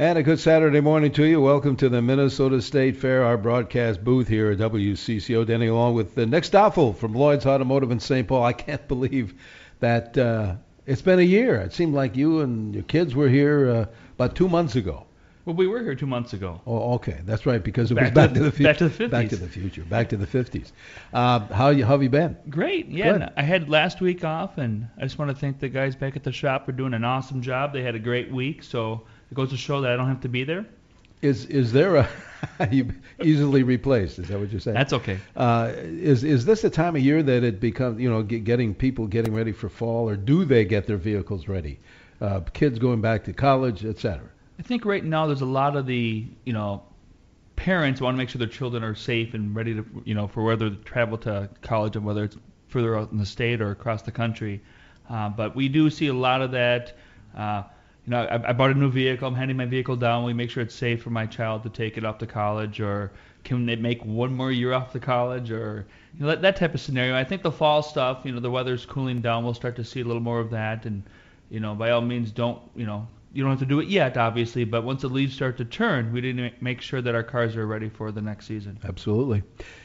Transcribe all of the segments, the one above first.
And a good Saturday morning to you. Welcome to the Minnesota State Fair, our broadcast booth here at WCCO. Danny, along with uh, Nick Stoffel from Lloyd's Automotive in St. Paul. I can't believe that uh, it's been a year. It seemed like you and your kids were here uh, about two months ago. Well, we were here two months ago. Oh, okay, that's right, because it Back was to back the- to the future. back to the 50s. Back to the future. Back to the 50s. Uh, how you how have you been? Great. Yeah. I had last week off, and I just want to thank the guys back at the shop for doing an awesome job. They had a great week, so it goes to show that I don't have to be there. Is is there a you easily replaced? Is that what you're saying? That's okay. Uh, is is this the time of year that it becomes you know get, getting people getting ready for fall, or do they get their vehicles ready? Uh, kids going back to college, etc. I think right now there's a lot of the, you know, parents want to make sure their children are safe and ready to, you know, for whether to travel to college and whether it's further out in the state or across the country. Uh, but we do see a lot of that. Uh, you know, I, I bought a new vehicle. I'm handing my vehicle down. We make sure it's safe for my child to take it off to college, or can they make one more year off to college, or you know, that, that type of scenario. I think the fall stuff, you know, the weather's cooling down. We'll start to see a little more of that, and you know, by all means, don't, you know, you don't have to do it yet, obviously, but once the leaves start to turn, we need to make sure that our cars are ready for the next season. Absolutely.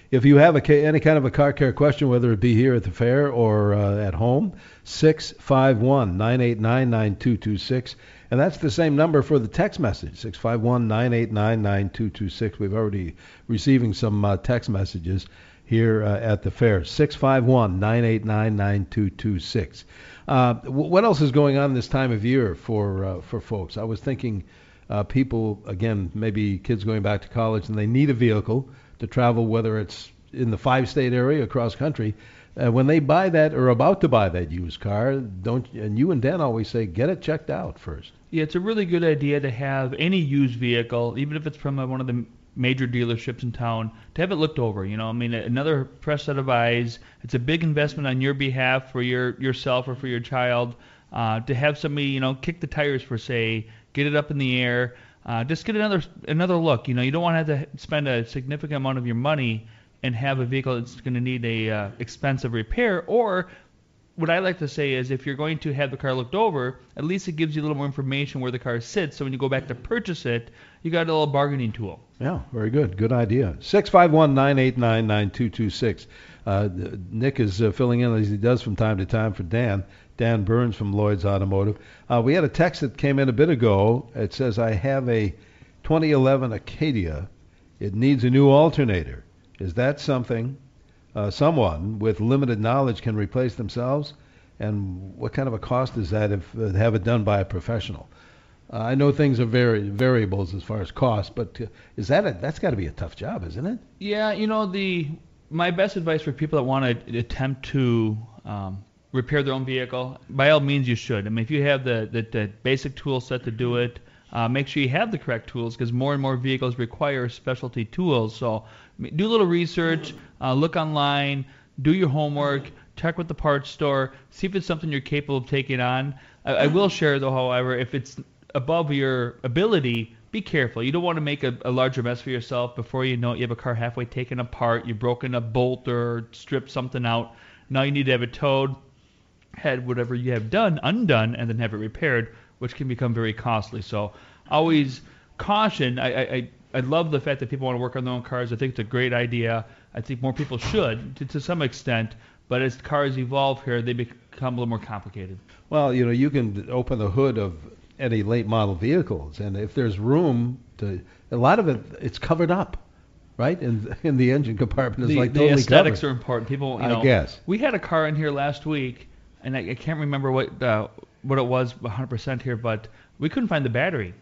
If you have a, any kind of a car care question, whether it be here at the fair or uh, at home, 651 989 9226. And that's the same number for the text message, 651 989 9226. We've already receiving some uh, text messages here uh, at the fair, 651 989 9226. Uh, what else is going on this time of year for uh, for folks? I was thinking uh, people again, maybe kids going back to college and they need a vehicle to travel, whether it's in the five-state area across country. Uh, when they buy that or about to buy that used car, don't and you and Dan always say get it checked out first. Yeah, it's a really good idea to have any used vehicle, even if it's from uh, one of the major dealerships in town, to have it looked over. You know, I mean, another fresh set of eyes. It's a big investment on your behalf for your yourself or for your child. Uh, to have somebody, you know, kick the tires for say, get it up in the air, uh, just get another another look. You know, you don't want to have to spend a significant amount of your money and have a vehicle that's going to need a uh, expensive repair or what I like to say is if you're going to have the car looked over, at least it gives you a little more information where the car sits. So when you go back to purchase it, you got a little bargaining tool. Yeah, very good. Good idea. 651 989 9226. Uh, Nick is uh, filling in as he does from time to time for Dan. Dan Burns from Lloyd's Automotive. Uh, we had a text that came in a bit ago. It says, I have a 2011 Acadia. It needs a new alternator. Is that something uh, someone with limited knowledge can replace themselves? And what kind of a cost is that if uh, have it done by a professional? Uh, I know things are very variables as far as cost, but uh, is that a, that's got to be a tough job, isn't it? Yeah, you know the my best advice for people that want to attempt to um, repair their own vehicle, by all means you should. I mean, if you have the the, the basic tool set to do it, uh, make sure you have the correct tools because more and more vehicles require specialty tools. So do a little research, uh, look online, do your homework, check with the parts store, see if it's something you're capable of taking on. I, I will share though, however, if it's above your ability, be careful. You don't want to make a, a larger mess for yourself. Before you know it, you have a car halfway taken apart, you've broken a bolt or stripped something out. Now you need to have it towed, had whatever you have done undone, and then have it repaired, which can become very costly. So always caution. I, I, I I love the fact that people want to work on their own cars. I think it's a great idea. I think more people should to, to some extent. But as cars evolve here, they become a little more complicated. Well, you know, you can open the hood of any late model vehicles, and if there's room to, a lot of it, it's covered up, right? And in the engine compartment is the, like the totally aesthetics covered. are important. People, you I guess. we had a car in here last week, and I, I can't remember what uh, what it was 100% here, but we couldn't find the battery.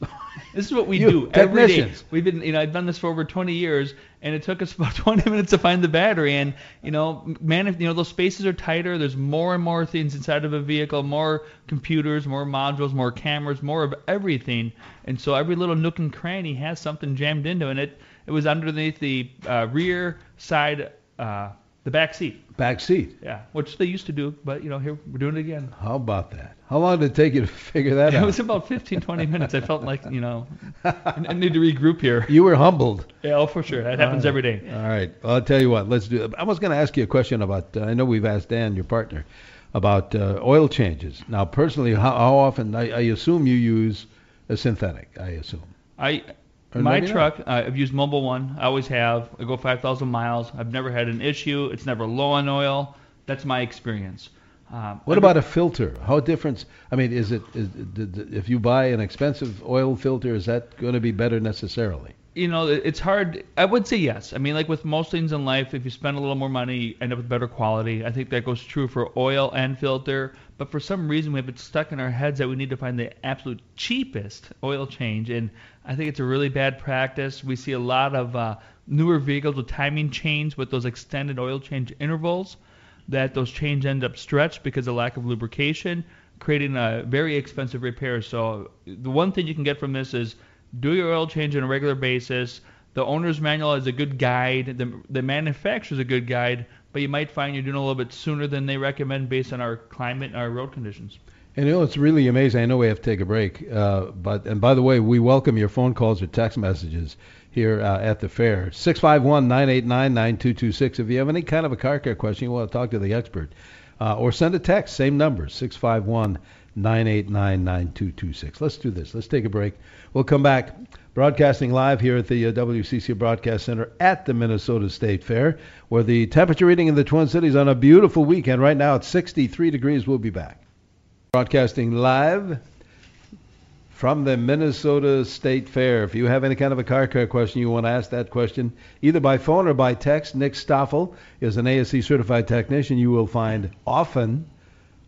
this is what we You do every day. We've been, you know, I've done this for over 20 years, and it took us about 20 minutes to find the battery. And you know, man, if you know those spaces are tighter, there's more and more things inside of a vehicle, more computers, more modules, more cameras, more of everything. And so every little nook and cranny has something jammed into it. And it it was underneath the uh, rear side, uh, the back seat. Back seat. Yeah, which they used to do, but you know, here we're doing it again. How about that? How long did it take you to figure that out? It was about 15, 20 minutes. I felt like, you know, I I need to regroup here. you were humbled. Yeah, oh, for sure. That happens every day. All right. Well, I'll tell you what. Let's do. I was going to ask you a question about. Uh, I know we've asked Dan, your partner, about uh, oil changes. Now, personally, how, how often? I, I assume you use a synthetic, I assume. I Or my maybe truck, uh, I've used Mobil One. I always have. I go 5,000 miles. I've never had an issue. It's never low on oil. That's my experience. Um, What about a filter? How different? I mean, is it is, d- d- if you buy an expensive oil filter, is that going to be better necessarily? You know, it's hard. I would say yes. I mean, like with most things in life, if you spend a little more money, you end up with better quality. I think that goes true for oil and filter. But for some reason, we have it stuck in our heads that we need to find the absolute cheapest oil change, and I think it's a really bad practice. We see a lot of uh, newer vehicles with timing chains with those extended oil change intervals. That those chains end up stretched because of lack of lubrication, creating a very expensive repair. So the one thing you can get from this is do your oil change on a regular basis. The owner's manual is a good guide. The, the manufacturer's a good guide, but you might find you're doing a little bit sooner than they recommend based on our climate and our road conditions. And you know, it's really amazing. I know we have to take a break, uh, but and by the way, we welcome your phone calls or text messages here uh, at the fair. 651-989-9226. If you have any kind of a car care question, you want to talk to the expert, uh, or send a text, same number, 651-989-9226. Let's do this. Let's take a break. We'll come back. Broadcasting live here at the uh, WCC Broadcast Center at the Minnesota State Fair, where the temperature reading in the Twin Cities on a beautiful weekend. Right now it's 63 degrees. We'll be back. Broadcasting live from the Minnesota State Fair. If you have any kind of a car care question, you want to ask that question either by phone or by text. Nick Stoffel is an ASE certified technician you will find often,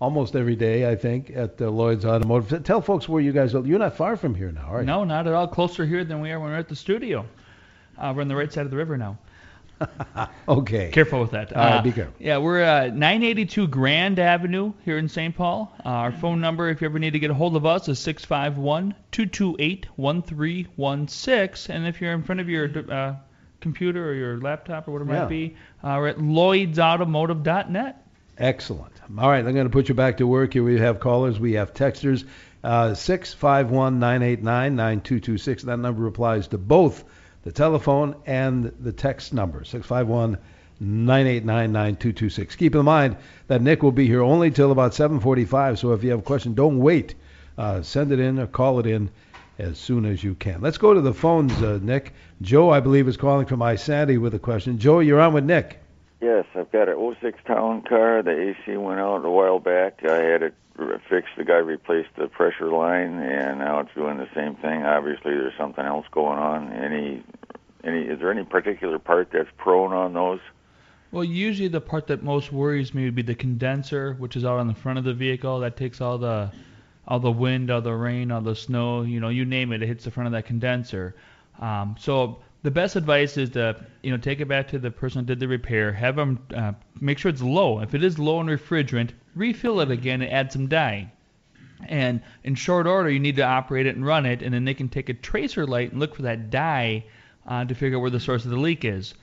almost every day, I think, at uh, Lloyd's Automotive. Tell folks where you guys are. You're not far from here now, are you? No, not at all. Closer here than we are when we're at the studio. Uh, we're on the right side of the river now. okay. Careful with that. All right, Uh, be careful. Yeah, we're uh, 982 Grand Avenue here in St. Paul. Uh, our phone number, if you ever need to get a hold of us, is 651-228-1316. And if you're in front of your uh, computer or your laptop or whatever it Yeah. might be, uh, we're at lloydsautomotive.net. Excellent. All right, I'm going to put you back to work here. We have callers, we have texters. Uh, 651-989-9226. That number applies to both the telephone and the text number. 651-989-9226. Keep in mind that Nick will be here only till about 7:45. So if you have a question, don't wait. Uh, send it in or call it in as soon as you can. Let's go to the phones, uh, Nick. Joe, I believe, is calling from Isanti with a question. Joe, you're on with Nick. Yes, I've got an 06 town car. The AC went out a while back. I had it fixed. The guy replaced the pressure line, and now it's doing the same thing. Obviously, there's something else going on. Any, any? Is there any particular part that's prone on those? Well, usually the part that most worries me would be the condenser, which is out on the front of the vehicle. That takes all the all the wind, all the rain, all the snow, you know, you name it, it hits the front of that condenser. Um, so the best advice is to, you know, take it back to the person who did the repair, have them uh, make sure it's low. If it is low in refrigerant, refill it again and add some dye. And in short order, you need to operate it and run it, and then they can take a tracer light and look for that dye uh, to figure out where the source of the leak is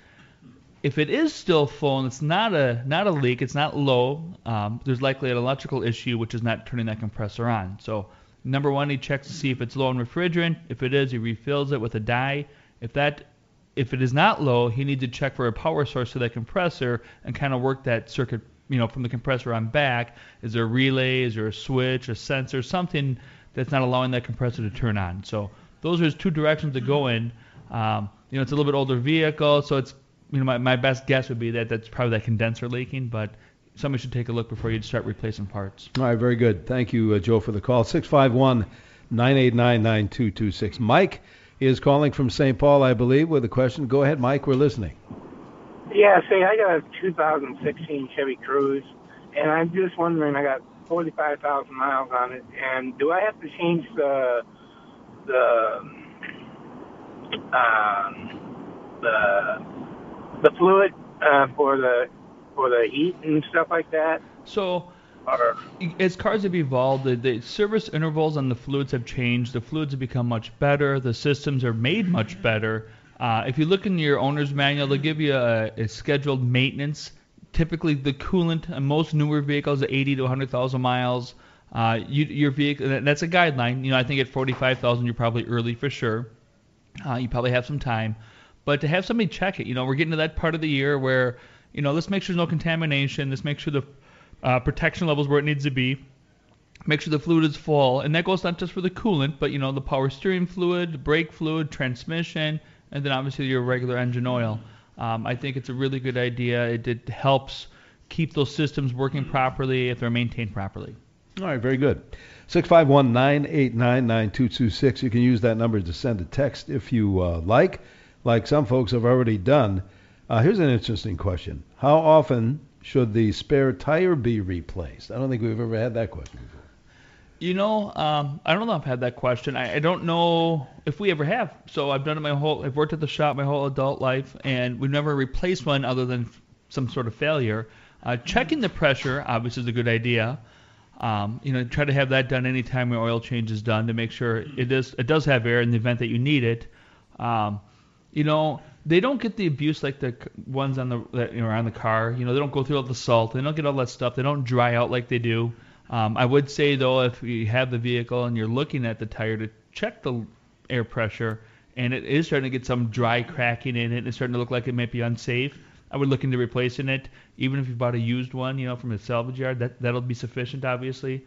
if it is still full and it's not a not a leak, it's not low, um, there's likely an electrical issue which is not turning that compressor on. So number one, he checks to see if it's low in refrigerant. If it is, he refills it with a dye. If that if it is not low, he needs to check for a power source to that compressor and kind of work that circuit, you know, from the compressor on back. Is there a relay? Is there a switch, a sensor, something that's not allowing that compressor to turn on? So those are his two directions to go in. Um, you know, it's a little bit older vehicle, so it's you know, my, my best guess would be that that's probably that condenser leaking, but somebody should take a look before you start replacing parts. All right, very good. Thank you, uh, Joe, for the call. 651 989 9226. Mike is calling from St. Paul, I believe, with a question. Go ahead, Mike. We're listening. Yeah, see, I got a 2016 Chevy Cruze, and I'm just wondering, I got 45,000 miles on it, and do I have to change the the um, the the fluid uh, for the for the heat and stuff like that? So Or as cars have evolved, the, the service intervals on the fluids have changed. The fluids have become much better. The systems are made much better. Uh, if you look in your owner's manual, they'll give you a, a scheduled maintenance. Typically, the coolant on most newer vehicles are 80 to 100,000 miles. Uh, you, your vehicle, that's a guideline. You know, I think at 45,000, you're probably early for sure. Uh, you probably have some time, but to have somebody check it, you know, we're getting to that part of the year where, you know, let's make sure there's no contamination. Let's make sure the uh, protection levels where it needs to be. make sure the fluid is full, and that goes not just for the coolant, but you know the power steering fluid, brake fluid, transmission, and then obviously your regular engine oil. Um, I think it's a really good idea. It, it helps keep those systems working properly if they're maintained properly. All right, very good. 651 989 9226. You can use that number to send a text if you uh, like, like some folks have already done. Uh, here's an interesting question How often should the spare tire be replaced? I don't think we've ever had that question before. You know, um, I don't know if I've had that question. I, I don't know if we ever have. So I've done it my whole. I've worked at the shop my whole adult life, and we've never replaced one other than some sort of failure. Uh, checking the pressure obviously is a good idea. Um, you know, try to have that done anytime your oil change is done to make sure it is it does have air in the event that you need it. Um, you know, they don't get the abuse like the ones on the that, you know on the car. You know, they don't go through all the salt. They don't get all that stuff. They don't dry out like they do. Um, I would say though, if you have the vehicle and you're looking at the tire to check the air pressure, and it is starting to get some dry cracking in it, and it's starting to look like it might be unsafe. I would look into replacing it, even if you bought a used one, you know, from a salvage yard. That that'll be sufficient, obviously.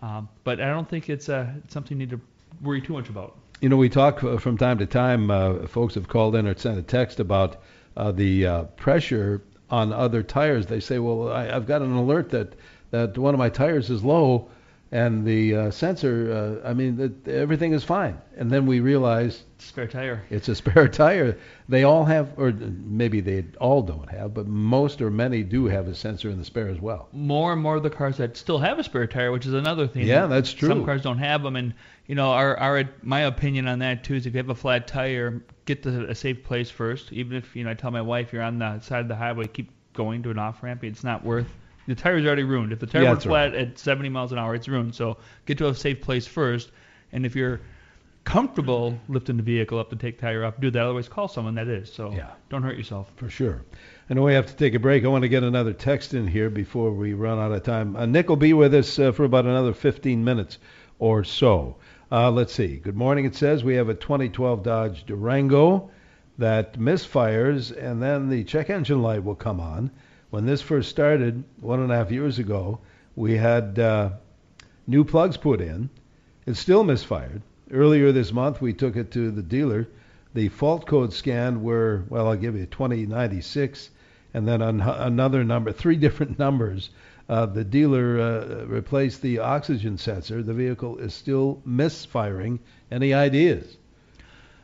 Um, but I don't think it's uh, something you need to worry too much about. You know, we talk uh, from time to time. Uh, folks have called in or sent a text about uh, the uh, pressure on other tires. They say, "Well, I, I've got an alert that that one of my tires is low, and the uh, sensor, uh, I mean, that everything is fine. And then we realize spare tire. It's a spare tire. They all have, or maybe they all don't have, but most or many do have a sensor in the spare as well. More and more of the cars that still have a spare tire, which is another thing. Yeah, that's true. Some cars don't have them, and you know, our, our my opinion on that too is if you have a flat tire, get to a safe place first. Even if you know, I tell my wife you're on the side of the highway, keep going to an off ramp. It's not worth the tire's already ruined. If the tire yeah, flat right. at 70 miles an hour, it's ruined. So get to a safe place first. And if you're comfortable lifting the vehicle up to take tire off, do that. Otherwise, call someone that is. So yeah. don't hurt yourself. For sure. I know we have to take a break. I want to get another text in here before we run out of time. Uh, Nick will be with us uh, for about another 15 minutes or so. Uh, let's see. Good morning. It says we have a 2012 Dodge Durango that misfires, and then the check engine light will come on when this first started one and a half years ago, we had uh, new plugs put in. It still misfired. Earlier this month, we took it to the dealer. The fault code scanned were, well, I'll give you 2096, and then an- another number, three different numbers. Uh, the dealer uh, replaced the oxygen sensor. The vehicle is still misfiring. Any ideas?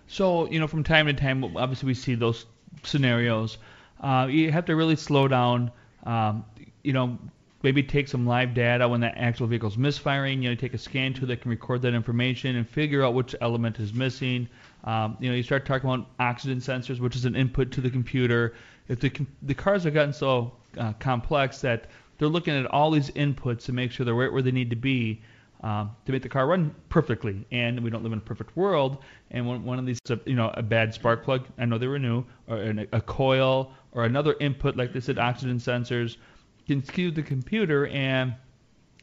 So, you know, from time to time, obviously we see those scenarios. Uh, you have to really slow down. Um, you know, maybe take some live data when that actual vehicle's misfiring. You know, take a scan tool that can record that information and figure out which element is missing. Um, you know, you start talking about oxygen sensors, which is an input to the computer. If the the cars have gotten so uh, complex that they're looking at all these inputs to make sure they're right where they need to be, um, to make the car run perfectly. And we don't live in a perfect world. And when one of these, you know, a bad spark plug, I know they were new, or an, a coil, or another input like they said, oxygen sensors, can skew the computer, and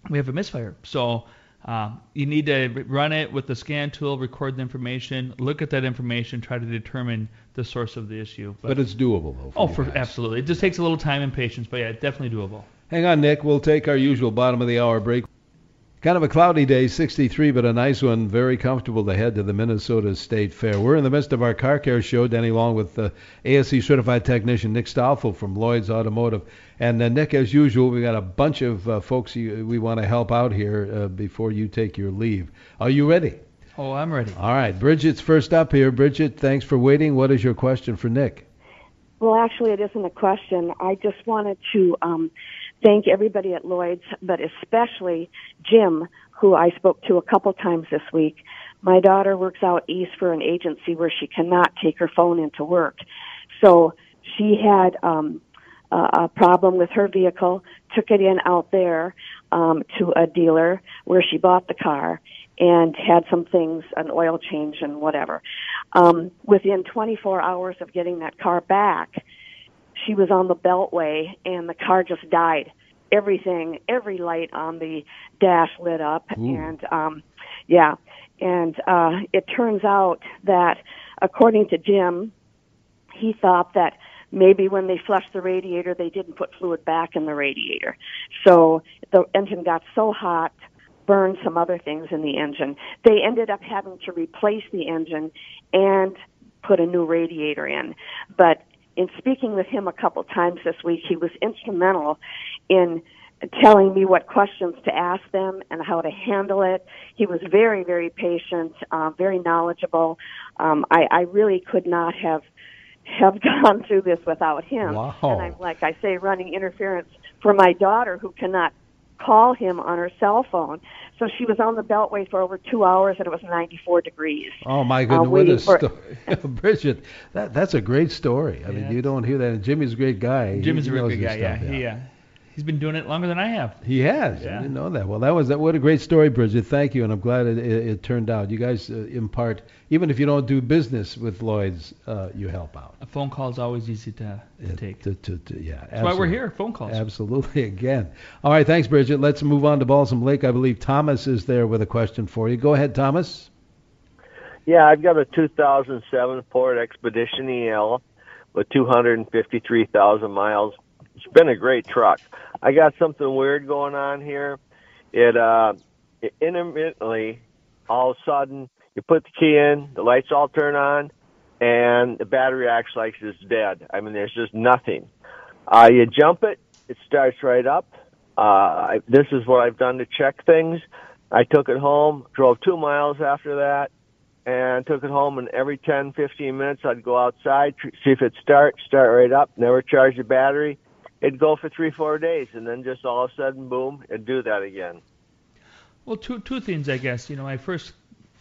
we have a misfire. So um, you need to run it with the scan tool, record the information, look at that information, try to determine the source of the issue. But, but it's doable, though. For oh, for absolutely. It just takes a little time and patience, but yeah, definitely doable. Hang on, Nick. We'll take our usual bottom of the hour break. Kind of a cloudy day, 63, but a nice one. Very comfortable to head to the Minnesota State Fair. We're in the midst of our car care show, Denny Long with uh, ASE certified technician Nick Stoffel from Lloyd's Automotive. And uh, Nick, as usual, we got a bunch of uh, folks you, we want to help out here uh, before you take your leave. Are you ready? Oh, I'm ready. All right, Bridget's first up here. Bridget, thanks for waiting. What is your question for Nick? Well, actually, it isn't a question. I just wanted to um, thank everybody at Lloyd's, but especially Jim, who I spoke to a couple times this week. My daughter works out east for an agency where she cannot take her phone into work. So she had um, a problem with her vehicle, took it in out there um, to a dealer where she bought the car and had some things, an oil change and whatever. Um, within 24 hours of getting that car back, she was on the beltway and the car just died. Everything, every light on the dash lit up Ooh. and um yeah. And uh it turns out that according to Jim, he thought that maybe when they flushed the radiator they didn't put fluid back in the radiator. So the engine got so hot burned some other things in the engine. They ended up having to replace the engine and put a new radiator in. But in speaking with him a couple times this week, he was instrumental in telling me what questions to ask them and how to handle it. He was very, very patient, uh, very knowledgeable. Um, I, I really could not have have gone through this without him. Wow. And I'm like I say, running interference for my daughter who cannot call him on her cell phone. So she was on the Beltway for over two hours, and it was 94 degrees. Oh my Uh, goodness, what a for- story, Bridget. That that's a great story. I mean, you don't hear that. And Jimmy's a great guy. Jim He- a real good his guy. Yeah, stuff, he uh, he's been doing it longer than I have. He has. I Yeah. didn't know that. Well, that was that. What a great story, Bridget. Thank you, and I'm glad it, it, it turned out. You guys uh, impart, even if you don't do business with Lloyd's, uh, you help out. A phone call is always easy to, to It- take. to- to- to- yeah, That's why we're here. Phone calls. Absolutely. Again. All right. Thanks, Bridget. Let's move on to Balsam Lake. I believe Thomas is there with a question for you. Go ahead, Thomas. Yeah, I've got a 2007 Ford Expedition EL with 253,000 miles. It's been a great truck. I got something weird going on here. It uh, it intermittently, all of a sudden, you put the key in, the lights all turn on, and the battery acts like it's dead. I mean, there's just nothing. Uh, you jump it, it starts right up. Uh, I, this is what I've done to check things. I took it home, drove two miles after that, and took it home. And every 10, 15 minutes, I'd go outside, tr- see if it start, start right up, never charge the battery. It'd go for three, four days, and then just all of a sudden, boom, it'd do that again. Well, two two things, I guess. You know, my first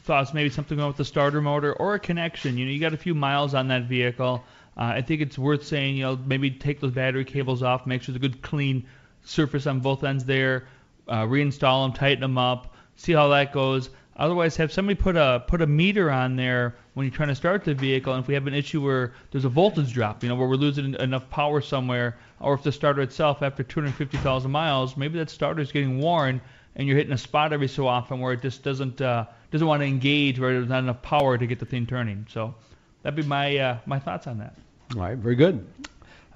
thoughts maybe something wrong with the starter motor or a connection. You know, you got a few miles on that vehicle. Uh, I think it's worth saying, you know, maybe take those battery cables off, make sure there's a good clean surface on both ends there, uh, reinstall them, tighten them up, see how that goes. Otherwise, have somebody put a put a meter on there when you're trying to start the vehicle. And if we have an issue where there's a voltage drop, you know, where we're losing enough power somewhere, or if the starter itself after 250,000 miles, maybe that starter is getting worn and you're hitting a spot every so often where it just doesn't uh, doesn't want to engage, where there's not enough power to get the thing turning. So that'd be my uh, my thoughts on that. All right. Very good.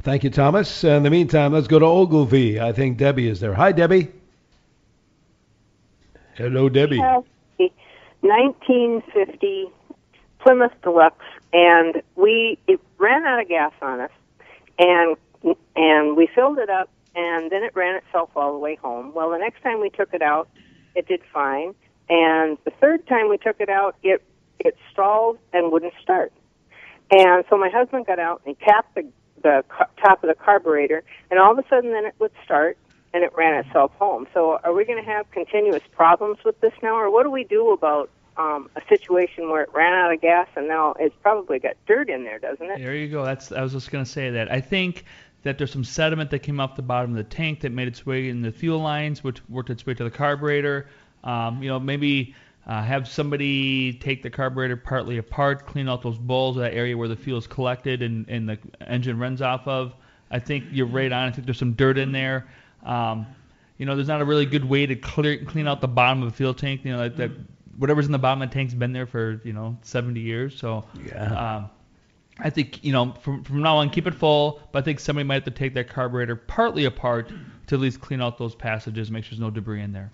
Thank you, Thomas. In the meantime, let's go to Ogilvie. I think Debbie is there. Hi, Debbie. Hello, Debbie. have a 1950 Plymouth Deluxe, and we it ran out of gas on us, and and we filled it up, and then it ran itself all the way home. Well, the next time we took it out, it did fine, and the third time we took it out, it it stalled and wouldn't start. And so my husband got out and he tapped the the top of the carburetor, and all of a sudden, then it would start and it ran itself home. So are we going to have continuous problems with this now, or what do we do about um, a situation where it ran out of gas and now it's probably got dirt in there, doesn't it? There you go. That's I was just gonna say that. I think that there's some sediment that came off the bottom of the tank that made its way in the fuel lines, which worked its way to the carburetor. Um, you know, maybe uh, have somebody take the carburetor partly apart, clean out those bowls, that area where the fuel is collected and, and the engine runs off of. I think you're right on. I think there's some dirt in there. Um, you know, there's not a really good way to clear clean out the bottom of a fuel tank. You know, that, that whatever's in the bottom of the tank's been there for you know 70 years. So Yeah. um, I think you know from from now on keep it full, but I think somebody might have to take that carburetor partly apart to at least clean out those passages, make sure there's no debris in there.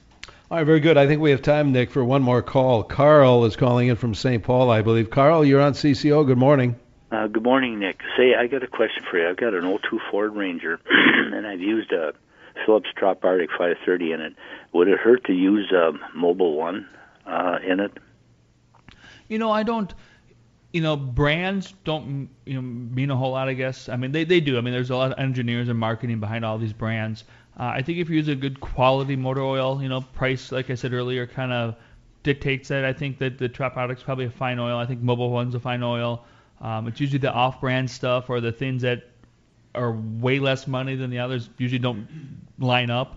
All right, very good. I think we have time, Nick, for one more call. Carl is calling in from St. Paul, I believe. Carl, you're on CCO. Good morning. Uh, good morning, Nick. Say, I got a question for you. I've got an 02 Ford Ranger, and I've used a Phillips Trop-Artic 530 in it. Would it hurt to use a Mobil One uh, in it? You know, I don't. You know, brands don't you know mean a whole lot. I guess. I mean, they they do. I mean, there's a lot of engineers and marketing behind all these brands. Uh, I think if you use a good quality motor oil, you know, price, like I said earlier, kind of dictates that. I think that the Trop-Artic's probably a fine oil. I think Mobil One's a fine oil. Um, it's usually the off-brand stuff or the things that are way less money than the others usually don't line up.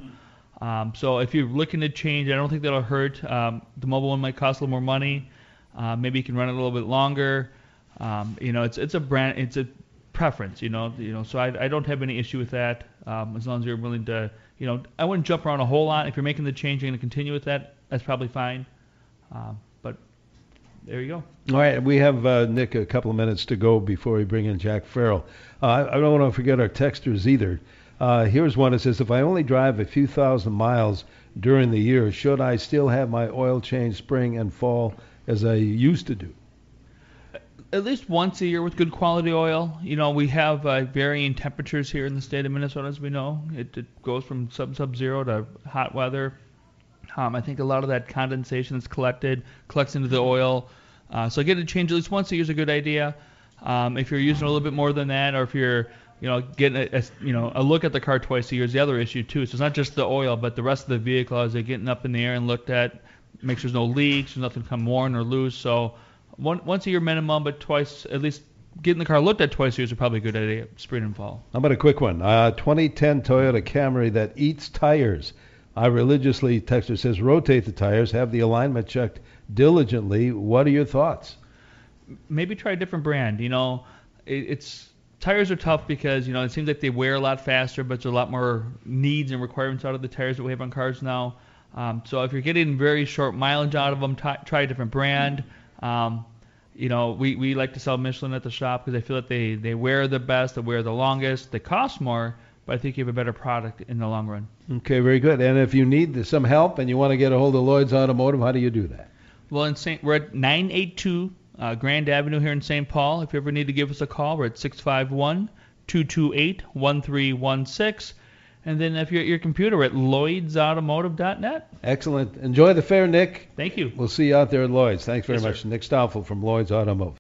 Um, so if you're looking to change, I don't think that'll hurt. Um, the Mobil One might cost a little more money. Uh, maybe you can run it a little bit longer. Um, you know, it's it's a brand, it's a preference. You know, you know. So I, I don't have any issue with that. Um, as long as you're willing to, you know, I wouldn't jump around a whole lot. If you're making the change, you're going to continue with that. That's probably fine. There you go. All right, we have, uh, Nick, a couple of minutes to go before we bring in Jack Farrell. Uh, I, don't want to forget our texters either. Uh, here's one that says, if I only drive a few thousand miles during the year, should I still have my oil change spring and fall as I used to do? At least once a year with good quality oil. You know, we have uh, varying temperatures here in the state of Minnesota, as we know. It, it goes from sub sub zero to hot weather. Um, I think a lot of that condensation that's collected collects into the oil. Uh, so getting it changed at least once a year is a good idea. Um, if you're using a little bit more than that, or if you're you know, getting a, a, you know a look at the car twice a year is the other issue too. So it's not just the oil, but the rest of the vehicle as they're getting up in the air and looked at, make sure there's no leaks, there's nothing come worn or loose. So one, once a year minimum, but twice at least getting the car looked at twice a year is probably a good idea, spring and fall. How about a quick one? Uh, 2010 Toyota Camry that eats tires. I religiously, texter says, rotate the tires, have the alignment checked diligently. What are your thoughts? Maybe try a different brand. You know, it, it's tires are tough because you know it seems like they wear a lot faster, but there's a lot more needs and requirements out of the tires that we have on cars now. Um, so if you're getting very short mileage out of them, t- try a different brand. Um, you know, we, we like to sell Michelin at the shop because I feel that they, they wear the best, they wear the longest, they cost more, but I think you have a better product in the long run. Okay, very good. And if you need some help and you want to get a hold of Lloyd's Automotive, how do you do that? Well, in St. we're at 982 uh, Grand Avenue here in St. Paul. If you ever need to give us a call, we're at 651 228 1316. And then if you're at your computer, we're at lloydsautomotive.net. Excellent. Enjoy the fair, Nick. Thank you. We'll see you out there at Lloyd's. Thanks very Yes, much. sir. Nick Stoffel from Lloyd's Automotive.